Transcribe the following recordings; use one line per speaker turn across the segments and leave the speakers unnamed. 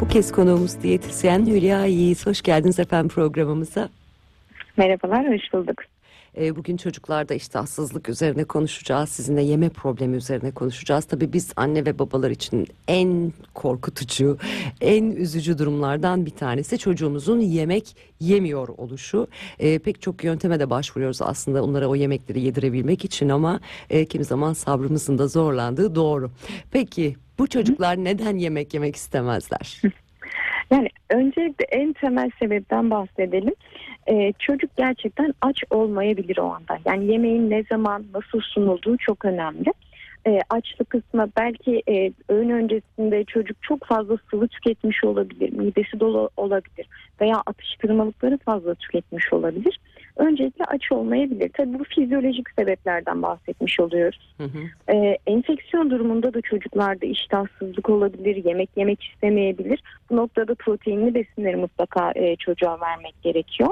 Bu kez konuğumuz diyetisyen Hülya Yiğit. Hoş geldiniz efendim programımıza.
Merhabalar, hoş bulduk.
E, bugün çocuklarda iştahsızlık üzerine konuşacağız. Sizinle yeme problemi üzerine konuşacağız. Tabii biz anne ve babalar için en korkutucu, en üzücü durumlardan bir tanesi çocuğumuzun yemek yemiyor oluşu. E, pek çok yönteme de başvuruyoruz aslında onlara o yemekleri yedirebilmek için ama e, kimi zaman sabrımızın da zorlandığı doğru. Peki bu çocuklar neden yemek yemek istemezler?
Yani öncelikle en temel sebepten bahsedelim. Ee, çocuk gerçekten aç olmayabilir o anda. Yani yemeğin ne zaman nasıl sunulduğu çok önemli. Ee, açlık kısmı belki e, öğün öncesinde çocuk çok fazla sıvı tüketmiş olabilir, midesi dolu olabilir veya atıştırmalıkları fazla tüketmiş olabilir. Öncelikle aç olmayabilir. Tabii bu fizyolojik sebeplerden bahsetmiş oluyoruz.
Hı hı.
Ee, enfeksiyon durumunda da çocuklarda iştahsızlık olabilir, yemek yemek istemeyebilir. Bu noktada proteinli besinleri mutlaka e, çocuğa vermek gerekiyor.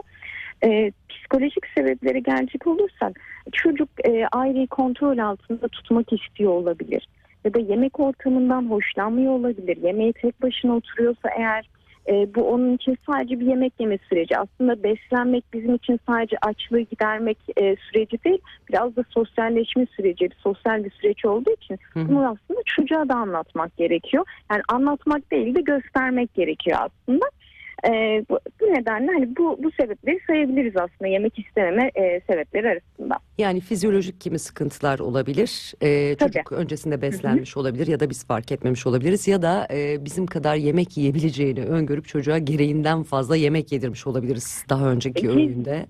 Ee, psikolojik sebeplere gelecek olursak çocuk e, aileyi kontrol altında tutmak istiyor olabilir. Ya da yemek ortamından hoşlanmıyor olabilir. Yemeğe tek başına oturuyorsa eğer e, bu onun için sadece bir yemek yeme süreci. Aslında beslenmek bizim için sadece açlığı gidermek e, süreci değil, biraz da sosyalleşme süreci, sosyal bir süreç olduğu için bunu aslında çocuğa da anlatmak gerekiyor. Yani anlatmak değil de göstermek gerekiyor aslında. E, bu, bu nedenle hani bu bu sebepleri sayabiliriz aslında yemek istememe e, sebepleri arasında.
Yani fizyolojik kimi sıkıntılar olabilir.
Tabii.
çocuk öncesinde beslenmiş olabilir ya da biz fark etmemiş olabiliriz ya da e, bizim kadar yemek yiyebileceğini öngörüp çocuğa gereğinden fazla yemek yedirmiş olabiliriz daha önceki
Peki.
öğünde.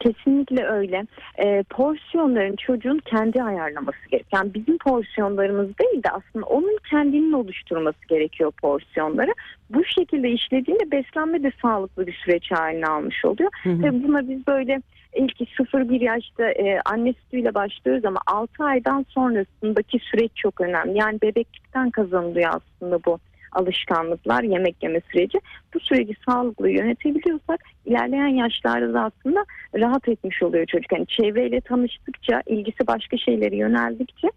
Kesinlikle öyle. Ee, porsiyonların çocuğun kendi ayarlaması gerekiyor. Yani bizim porsiyonlarımız değil de aslında onun kendinin oluşturması gerekiyor porsiyonları. Bu şekilde işlediğinde beslenme de sağlıklı bir süreç haline almış oluyor.
Hı hı.
Tabii buna biz böyle ilk 0-1 yaşta e, anne sütüyle başlıyoruz ama 6 aydan sonrasındaki süreç çok önemli. Yani bebeklikten kazanılıyor aslında bu alışkanlıklar, yemek yeme süreci. Bu süreci sağlıklı yönetebiliyorsak ilerleyen yaşlarda da aslında rahat etmiş oluyor çocuk. Yani çevreyle tanıştıkça, ilgisi başka şeylere yöneldikçe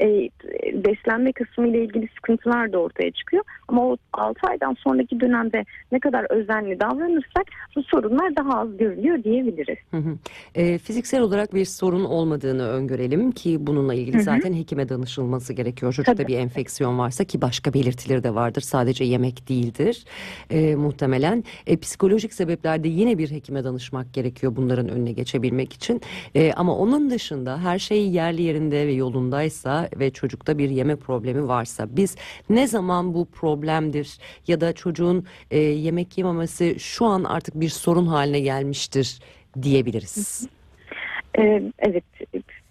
e, beslenme kısmı ile ilgili sıkıntılar da ortaya çıkıyor. Ama o 6 aydan sonraki dönemde ne kadar özenli davranırsak bu sorunlar daha az görülüyor diyebiliriz.
Hı hı. Ee, fiziksel olarak bir sorun olmadığını öngörelim ki bununla ilgili
Hı hı.
zaten hekime danışılması gerekiyor. Çocukta
Tabii.
bir enfeksiyon varsa ki başka belirtileri de vardır sadece yemek değildir Ee, muhtemelen. E, psikolojik sebeplerde yine bir hekime danışmak gerekiyor bunların önüne geçebilmek için. E, ama onun dışında her şey yerli yerinde ve yolundaysa ve çocukta bir yeme problemi varsa biz ne zaman bu problemdir ya da çocuğun e, yemek yememesi şu an artık bir sorun haline gelmiştir diyebiliriz.
Ee, evet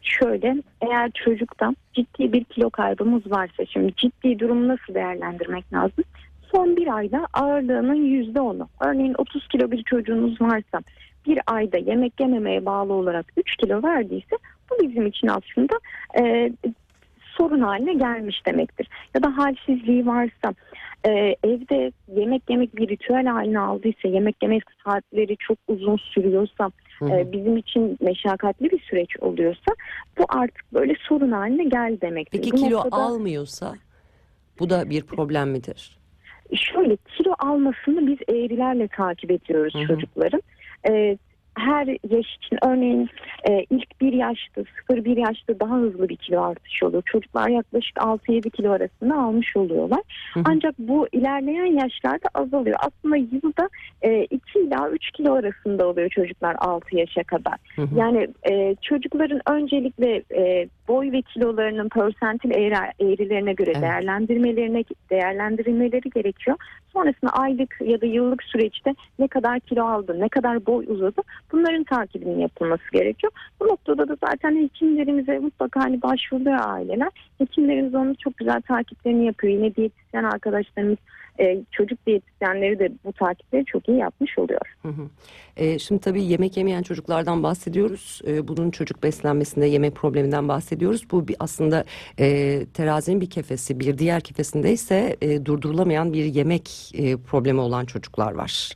şöyle eğer çocukta ciddi bir kilo kaybımız varsa şimdi ciddi durumu nasıl değerlendirmek lazım? Son bir ayda ağırlığının yüzde onu. Örneğin 30 kilo bir çocuğunuz varsa bir ayda yemek yememeye bağlı olarak 3 kilo verdiyse bu bizim için aslında e, sorun haline gelmiş demektir. Ya da halsizliği varsa e, evde yemek yemek bir ritüel haline aldıysa yemek yemek saatleri çok uzun sürüyorsa e, bizim için meşakkatli bir süreç oluyorsa bu artık böyle sorun haline gel demektir.
Peki
Bu
kilo
noktada
almıyorsa bu da bir problem midir?
Şöyle kilo almasını biz eğrilerle takip ediyoruz
Hı hı.
çocukların. E, her yaş için örneğin e, ilk bir yaşta 0-1 yaşta daha hızlı bir kilo artışı oluyor. Çocuklar yaklaşık 6-7 kilo arasında almış oluyorlar.
Hı hı.
Ancak bu ilerleyen yaşlarda azalıyor. Aslında yılda e, 2 ila 3 kilo arasında oluyor çocuklar 6 yaşa kadar.
Hı hı.
Yani e, çocukların öncelikle e, boy ve kilolarının persentil eğri- eğrilerine göre
Evet.
değerlendirmelerine değerlendirilmeleri gerekiyor. Sonrasında aylık ya da yıllık süreçte ne kadar kilo aldı, ne kadar boy uzadı bunların takibinin yapılması gerekiyor. Bu noktada da zaten hekimlerimize mutlaka hani başvuruyor aileler. Hekimlerimiz onun çok güzel takiplerini yapıyor. Yine diyetisyen arkadaşlarımız e, çocuk diyetisyenleri de bu takipleri çok iyi yapmış oluyor.
Ee, şimdi tabii yemek yemeyen çocuklardan bahsediyoruz. Ee, bunun çocuk beslenmesinde yemek probleminden bahsediyoruz. Bu bir aslında e, terazinin bir kefesi, bir diğer kefesinde ise e, durdurulamayan bir yemek e, problemi olan çocuklar var.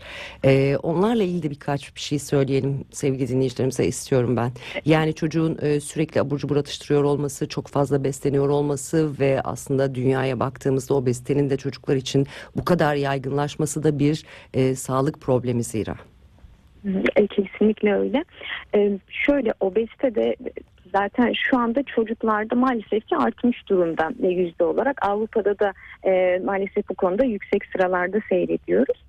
E, onlarla ilgili de birkaç bir şey söyleyelim sevgili dinleyicilerimize istiyorum ben. Yani çocuğun e, sürekli abur cubur atıştırıyor olması, çok fazla besleniyor olması ve aslında dünyaya baktığımızda obezitenin de çocuklar için bu kadar yaygınlaşması da bir e, sağlık problemi zira.
E, kesinlikle öyle. E, şöyle obezite de zaten şu anda çocuklarda maalesef ki artmış durumda e, yüzde olarak. Avrupa'da da e, maalesef bu konuda yüksek sıralarda seyrediyoruz.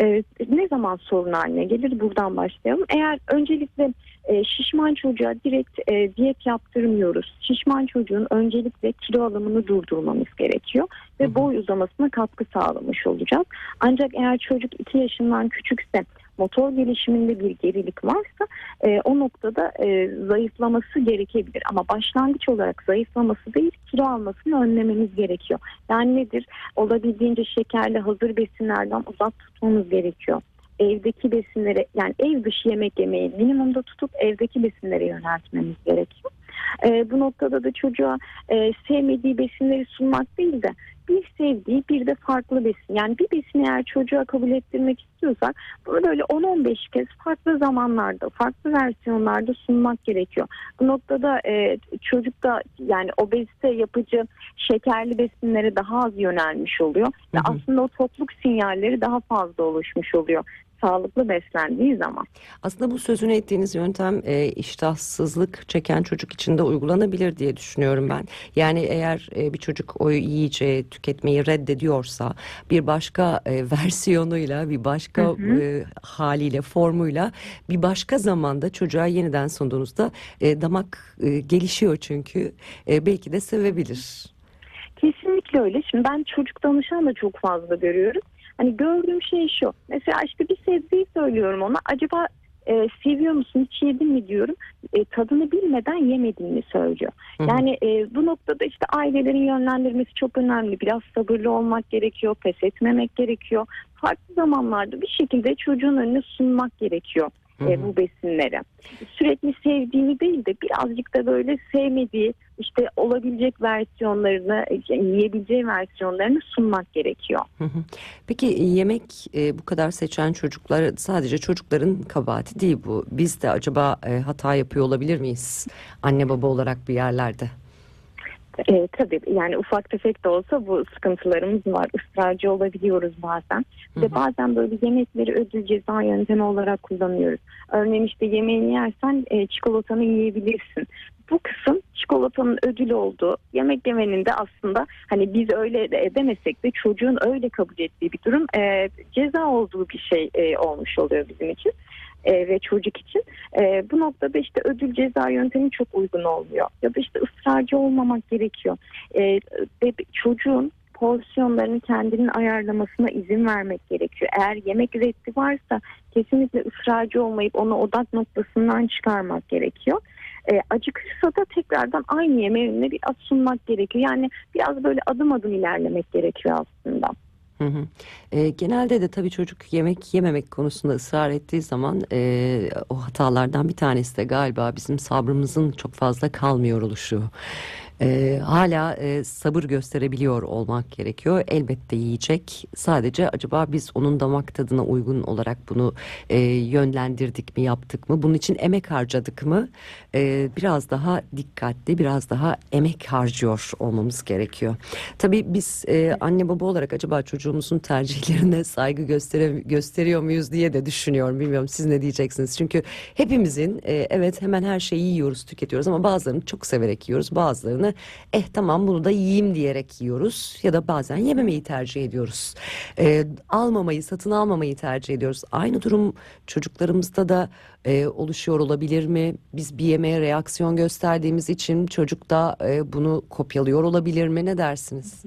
E, ne zaman sorun haline gelir? Buradan başlayalım. Eğer öncelikle e, şişman çocuğa direkt e, diyet yaptırmıyoruz. Şişman çocuğun öncelikle kilo alımını durdurmamız gerekiyor ve boy uzamasına katkı sağlamış olacağız. Ancak eğer çocuk 2 yaşından küçükse motor gelişiminde bir gerilik varsa e, o noktada e, zayıflaması gerekebilir. Ama başlangıç olarak zayıflaması değil kilo almasını önlememiz gerekiyor. Yani nedir? Olabildiğince şekerli hazır besinlerden uzak tutmamız gerekiyor evdeki besinlere yani ev dışı yemek yemeyi minimumda tutup evdeki besinlere yöneltmemiz gerekiyor. E, bu noktada da çocuğa e, sevmediği besinleri sunmak değil de bir sevdiği bir de farklı besin. Yani bir besini eğer çocuğa kabul ettirmek istiyorsak bunu böyle 10-15 kez farklı zamanlarda, farklı versiyonlarda sunmak gerekiyor. Bu noktada e, çocuk da yani obezite yapıcı şekerli besinlere daha az yönelmiş oluyor. Ve aslında o topluk sinyalleri daha fazla oluşmuş oluyor sağlıklı beslendiği zaman.
Aslında bu sözünü ettiğiniz yöntem e, iştahsızlık çeken çocuk için de uygulanabilir diye düşünüyorum ben. Yani eğer e, bir çocuk o yiyeceği tüketmeyi reddediyorsa bir başka e, versiyonuyla bir başka hı hı. E, haliyle formuyla bir başka zamanda çocuğa yeniden sunduğunuzda e, damak e, gelişiyor çünkü e, belki de sevebilir.
Kesinlikle öyle. Şimdi ben çocuk danışan da çok fazla görüyorum. Hani gördüğüm şey şu. Mesela işte bir sebzeyi söylüyorum ona. Acaba e, seviyor musun hiç yedin mi diyorum. E, tadını bilmeden yemedin mi söylüyor. Yani e, bu noktada işte ailelerin yönlendirmesi çok önemli. Biraz sabırlı olmak gerekiyor. Pes etmemek gerekiyor. Farklı zamanlarda bir şekilde çocuğun önüne sunmak gerekiyor e, bu besinleri. Sürekli sevdiğini değil de birazcık da böyle sevmediği işte olabilecek versiyonlarını yiyebileceği versiyonlarını sunmak gerekiyor.
Peki yemek e, bu kadar seçen çocuklar sadece çocukların kabahati değil bu. Biz de acaba e, hata yapıyor olabilir miyiz anne baba olarak bir yerlerde?
E, tabii yani ufak tefek de olsa bu sıkıntılarımız var. Israrcı olabiliyoruz bazen. Hı hı. Ve bazen böyle yemekleri ödül ceza yöntemi olarak kullanıyoruz. Örneğin işte yemeğini yersen e, çikolatanı yiyebilirsin. Bu kısım çikolatanın ödül olduğu yemek yemenin de aslında hani biz öyle de demesek de çocuğun öyle kabul ettiği bir durum e, ceza olduğu bir şey e, olmuş oluyor bizim için e, ve çocuk için. E, bu noktada işte ödül ceza yöntemi çok uygun olmuyor. Ya da işte ısrarcı olmamak gerekiyor. E, ve çocuğun porsiyonlarını kendinin ayarlamasına izin vermek gerekiyor. Eğer yemek reddi varsa kesinlikle ısrarcı olmayıp onu odak noktasından çıkarmak gerekiyor. E, acıkırsa da tekrardan aynı yemeğine biraz sunmak gerekiyor. Yani biraz böyle adım adım ilerlemek gerekiyor aslında.
Hı hı. E, genelde de tabii çocuk yemek yememek konusunda ısrar ettiği zaman e, o hatalardan bir tanesi de galiba bizim sabrımızın çok fazla kalmıyor oluşu e, hala e, sabır gösterebiliyor olmak gerekiyor. Elbette yiyecek. Sadece acaba biz onun damak tadına uygun olarak bunu e, yönlendirdik mi, yaptık mı? Bunun için emek harcadık mı? E, biraz daha dikkatli, biraz daha emek harcıyor olmamız gerekiyor. Tabii biz e, anne baba olarak acaba çocuğumuzun tercihlerine saygı göstere, gösteriyor muyuz diye de düşünüyorum. Bilmiyorum siz ne diyeceksiniz? Çünkü hepimizin e, evet hemen her şeyi yiyoruz, tüketiyoruz ama bazılarını çok severek yiyoruz. Bazılarını bazılarını eh tamam bunu da yiyeyim diyerek yiyoruz ya da bazen yememeyi tercih ediyoruz. E, almamayı, satın almamayı tercih ediyoruz. Aynı durum çocuklarımızda da e, oluşuyor olabilir mi? Biz bir yemeğe reaksiyon gösterdiğimiz için çocuk da e, bunu kopyalıyor olabilir mi? Ne dersiniz?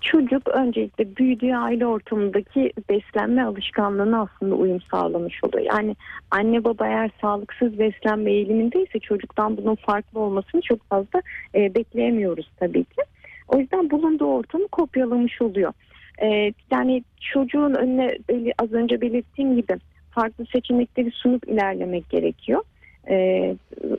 Çocuk öncelikle büyüdüğü aile ortamındaki beslenme alışkanlığına aslında uyum sağlamış oluyor. Yani anne baba eğer sağlıksız beslenme eğilimindeyse çocuktan bunun farklı olmasını çok fazla e, bekleyemiyoruz tabii ki. O yüzden bulunduğu ortamı kopyalamış oluyor. E, yani çocuğun önüne az önce belirttiğim gibi farklı seçenekleri sunup ilerlemek gerekiyor e,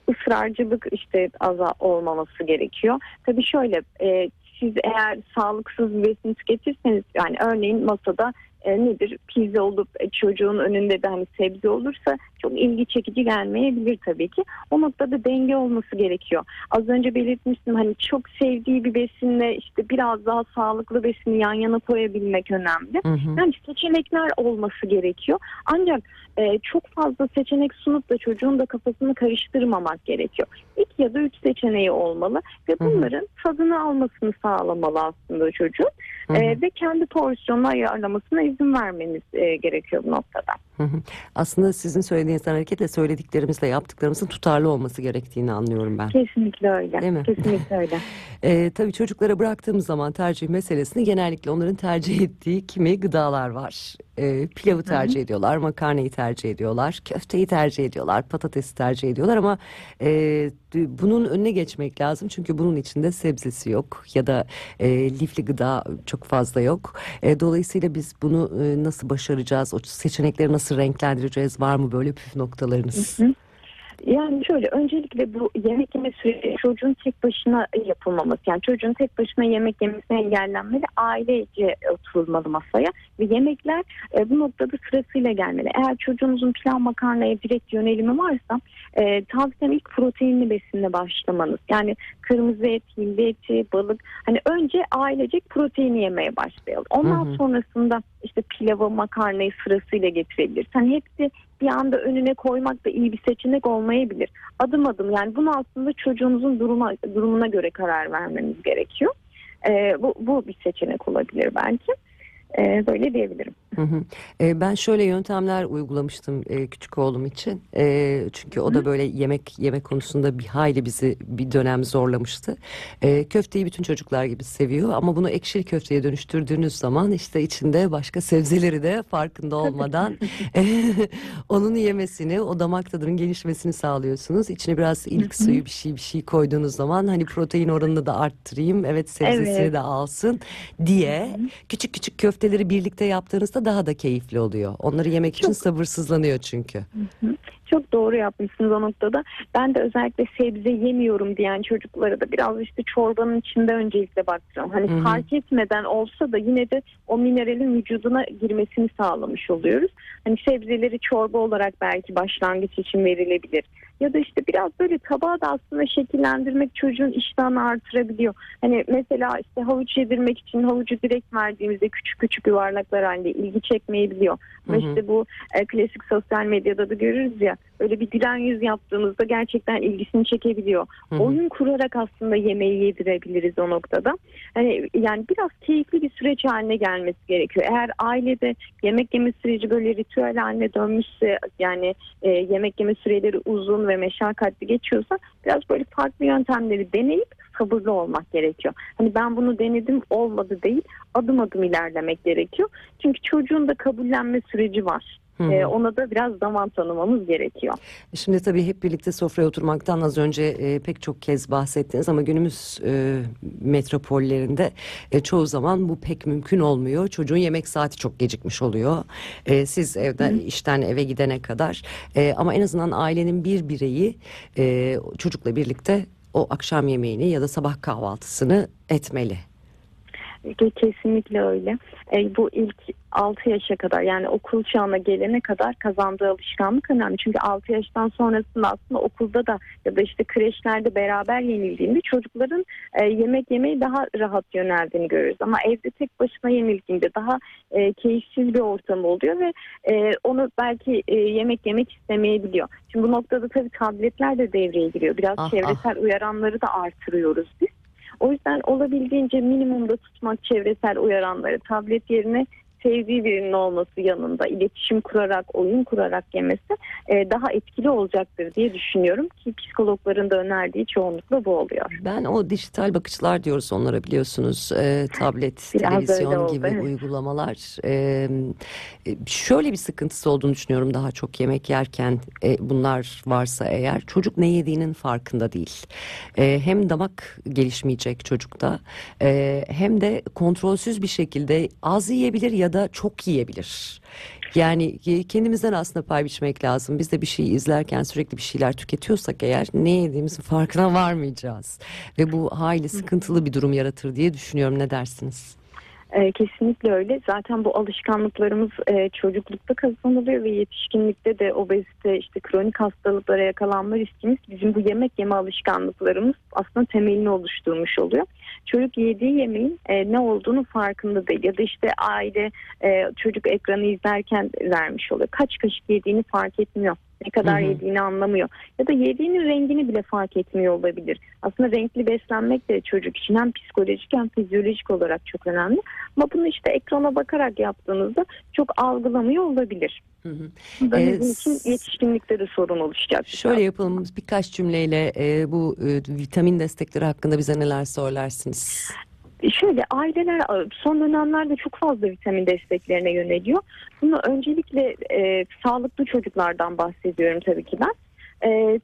ısrarcılık işte az olmaması gerekiyor. Tabii şöyle e, siz eğer sağlıksız bir besin tüketirseniz yani örneğin masada e, nedir? Pizza olup e, çocuğun önünde de hani sebze olursa çok ilgi çekici gelmeyebilir tabii ki. O noktada denge olması gerekiyor. Az önce belirtmiştim hani çok sevdiği bir besinle işte biraz daha sağlıklı besini yan yana koyabilmek önemli.
Hı hı.
Yani seçenekler olması gerekiyor. Ancak e, çok fazla seçenek sunup da çocuğun da kafasını karıştırmamak gerekiyor. İki ya da üç seçeneği olmalı ve
Hı hı.
bunların tadını almasını sağlamalı aslında çocuğun.
Hı hı.
E, ve kendi porsiyonunu ayarlamasına izin vermemiz e, gerekiyor bu noktada.
Aslında sizin söylediğinizden hareketle söylediklerimizle yaptıklarımızın tutarlı olması gerektiğini anlıyorum ben.
Kesinlikle öyle.
Değil mi?
Kesinlikle öyle.
Ee, tabii çocuklara bıraktığımız zaman tercih meselesini genellikle onların tercih ettiği kimi gıdalar var. Ee, pilavı tercih ediyorlar, makarnayı tercih ediyorlar, köfteyi tercih ediyorlar, patatesi tercih ediyorlar ama e, bunun önüne geçmek lazım çünkü bunun içinde sebzesi yok ya da e, lifli gıda çok fazla yok. E, dolayısıyla biz bunu e, nasıl başaracağız, o seçenekleri nasıl renklendireceğiz, var mı böyle püf noktalarınız?
Hı hı. Yani şöyle öncelikle bu yemek yeme süreci çocuğun tek başına yapılmaması. Yani çocuğun tek başına yemek yemesi engellenmeli. Ailece oturulmalı masaya ve yemekler e, bu noktada sırasıyla gelmeli. Eğer çocuğunuzun pilav makarnaya direkt yönelimi varsa e, tavsiyem ilk proteinli besinle başlamanız. Yani kırmızı et, hindi eti, balık. Hani önce ailecek proteini yemeye başlayalım. Ondan
Hı hı.
sonrasında işte pilavı, makarnayı sırasıyla getirebiliriz. Hani hepsi bir anda önüne koymak da iyi bir seçenek olmayabilir. Adım adım yani bunu aslında çocuğunuzun duruma, durumuna göre karar vermemiz gerekiyor. Ee, bu, bu bir seçenek olabilir belki. Ee, böyle diyebilirim.
Hı hı. E, ben şöyle yöntemler uygulamıştım e, küçük oğlum için. E, çünkü o da böyle yemek yemek konusunda bir hayli bizi bir dönem zorlamıştı. E, köfteyi bütün çocuklar gibi seviyor ama bunu ekşili köfteye dönüştürdüğünüz zaman işte içinde başka sebzeleri de farkında olmadan e, onun yemesini, o damak tadının gelişmesini sağlıyorsunuz. İçine biraz ilk suyu bir şey bir şey koyduğunuz zaman hani protein oranını da arttırayım, evet sebzesini
Evet.
de alsın diye küçük küçük köfteleri birlikte yaptığınızda daha da keyifli oluyor. Onları yemek için
Çok-
sabırsızlanıyor çünkü.
Çok doğru yapmışsınız o noktada. Ben de özellikle sebze yemiyorum diyen çocuklara da biraz işte çorbanın içinde öncelikle bakacağım. Hani
Hı hı.
fark etmeden olsa da yine de o mineralin vücuduna girmesini sağlamış oluyoruz. Hani sebzeleri çorba olarak belki başlangıç için verilebilir. Ya da işte biraz böyle tabağı da aslında şekillendirmek çocuğun iştahını artırabiliyor. Hani mesela işte havuç yedirmek için havucu direkt verdiğimizde küçük küçük yuvarlaklar halinde ilgi çekmeyebiliyor. Ama işte bu e, klasik sosyal medyada da görürüz ya öyle bir gülen yüz yaptığımızda gerçekten ilgisini çekebiliyor.
Hı hı.
Oyun kurarak aslında yemeği yedirebiliriz o noktada. Hani yani biraz keyifli bir süreç haline gelmesi gerekiyor. Eğer ailede yemek yeme süreci böyle ritüel haline dönmüşse yani e, yemek yeme süreleri uzun ve meşakkatli geçiyorsa biraz böyle farklı yöntemleri deneyip sabırlı olmak gerekiyor. Hani ben bunu denedim olmadı değil adım adım ilerlemek gerekiyor. Çünkü çocuğun da kabullenme süreci var.
Hı hı.
E, ona da biraz zaman tanımamız gerekiyor.
Şimdi tabii hep birlikte sofraya oturmaktan az önce e, pek çok kez bahsettiniz ama günümüz e, metropollerinde e, çoğu zaman bu pek mümkün olmuyor. Çocuğun yemek saati çok gecikmiş oluyor. E, siz evden işten eve gidene kadar E, ama en azından ailenin bir bireyi e, çocukla birlikte o akşam yemeğini ya da sabah kahvaltısını etmeli.
Ke- Kesinlikle öyle. E, bu ilk 6 yaşa kadar yani okul çağına gelene kadar kazandığı alışkanlık önemli. Çünkü 6 yaştan sonrasında aslında okulda da ya da işte kreşlerde beraber yenildiğinde çocukların e, yemek yemeyi daha rahat yöneldiğini görüyoruz. Ama evde tek başına yenildiğinde daha e, keyifsiz bir ortam oluyor ve e, onu belki e, yemek yemek istemeyebiliyor. Şimdi bu noktada tabii tabletler de devreye giriyor. Biraz
Ah,
çevresel uyaranları da artırıyoruz biz. O yüzden olabildiğince minimumda tutmak çevresel uyaranları tablet yerine sevdiği birinin olması yanında iletişim kurarak, oyun kurarak yemesi e, daha etkili olacaktır diye düşünüyorum ki psikologların da önerdiği çoğunlukla bu oluyor.
Ben o dijital bakıcılar diyoruz onlara biliyorsunuz e, tablet,
Biraz
televizyon
oldu,
gibi
evet.
uygulamalar. E, e, şöyle bir sıkıntısı olduğunu düşünüyorum daha çok yemek yerken e, bunlar varsa eğer çocuk ne yediğinin farkında değil. E, hem damak gelişmeyecek çocukta e, hem de kontrolsüz bir şekilde az yiyebilir ya da çok yiyebilir. Yani e, kendimizden aslında pay biçmek lazım. Biz de bir şey izlerken sürekli bir şeyler tüketiyorsak eğer ne yediğimizin farkına varmayacağız. Ve bu hayli sıkıntılı bir durum yaratır diye düşünüyorum. Ne dersiniz?
E, kesinlikle öyle. Zaten bu alışkanlıklarımız e, çocuklukta kazanılıyor ve yetişkinlikte de obezite, işte kronik hastalıklara yakalanma riskimiz bizim bu yemek yeme alışkanlıklarımız aslında temelini oluşturmuş oluyor. Çocuk yediği yemeğin e, ne olduğunu farkında değil ya da işte aile e, çocuk ekranı izlerken vermiş oluyor. Kaç kaşık yediğini fark etmiyor. Ne kadar
Hı hı.
yediğini anlamıyor. Ya da yediğinin rengini bile fark etmiyor olabilir. Aslında renkli beslenmek de çocuk için hem psikolojik hem fizyolojik olarak çok önemli. Ama bunu işte ekrana bakarak yaptığınızda çok algılamıyor olabilir.
Hı Ee,
için yetişkinlikte de sorun oluşacak.
Şöyle yapalım birkaç cümleyle e, bu e, vitamin destekleri hakkında bize neler söylersiniz?
Şöyle aileler son dönemlerde çok fazla vitamin desteklerine yöneliyor. Bunu öncelikle e, sağlıklı çocuklardan bahsediyorum tabii ki ben. E,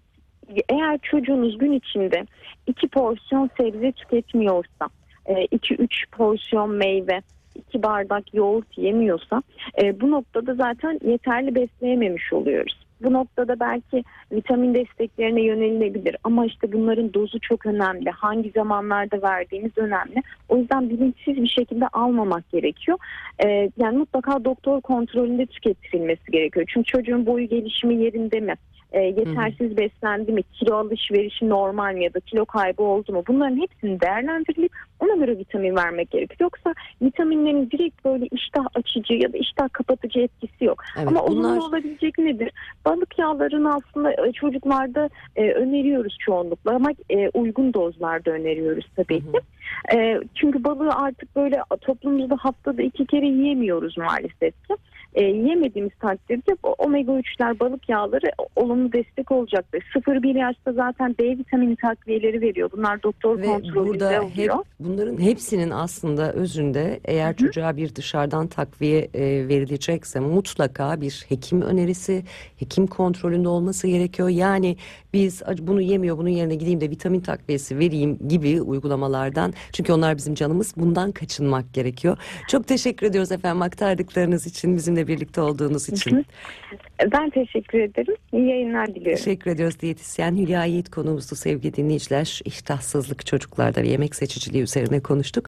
eğer çocuğunuz gün içinde iki porsiyon sebze tüketmiyorsa, 2-3 porsiyon meyve, 2 bardak yoğurt yemiyorsa e, bu noktada zaten yeterli besleyememiş oluyoruz. Bu noktada belki vitamin desteklerine yönelilebilir ama işte bunların dozu çok önemli. Hangi zamanlarda verdiğimiz önemli. O yüzden bilinçsiz bir şekilde almamak gerekiyor. Ee, yani mutlaka doktor kontrolünde tüketilmesi gerekiyor. Çünkü çocuğun boyu gelişimi yerinde mi? Ee, yetersiz beslendi mi? Kilo alışverişi normal mi ya da kilo kaybı oldu mu? Bunların hepsini değerlendirilip ona göre vitamin vermek gerekiyor. Yoksa vitaminlerin direkt böyle iştah açıcı ya da iştah kapatıcı etkisi yok.
Evet,
Ama
bunlar
olumlu olabilecek nedir? Balık yağlarını aslında e, çocuklarda e, öneriyoruz çoğunlukla ama e, uygun dozlarda öneriyoruz tabii
Hı hı.
ki. E, çünkü balığı artık böyle toplumumuzda haftada iki kere yiyemiyoruz maalesef ki. E, yemediğimiz takdirde omega 3'ler balık yağları olumlu destek olacaktır. 0-1 yaşta zaten D vitamini takviyeleri veriyor. Bunlar doktor
Ve
kontrolünde
burada hep
oluyor.
bunların hepsinin aslında özünde eğer çocuğa bir dışarıdan takviye e, verilecekse mutlaka bir hekim önerisi, hekim kontrolünde olması gerekiyor. Yani biz "Ac- bunu yemiyor, bunun yerine gideyim de vitamin takviyesi vereyim gibi uygulamalardan çünkü onlar bizim canımız bundan kaçınmak gerekiyor. Çok teşekkür ediyoruz efendim aktardıklarınız için, bizimle birlikte olduğunuz için.
Ben teşekkür ederim. İyi yayınlar diliyorum.
Teşekkür ediyoruz diyetisyen Hülya Yiğit konuğumuzdu sevgili dinleyiciler. İştahsızlık çocuklarda ve yemek seçiciliği üzerine konuştuk.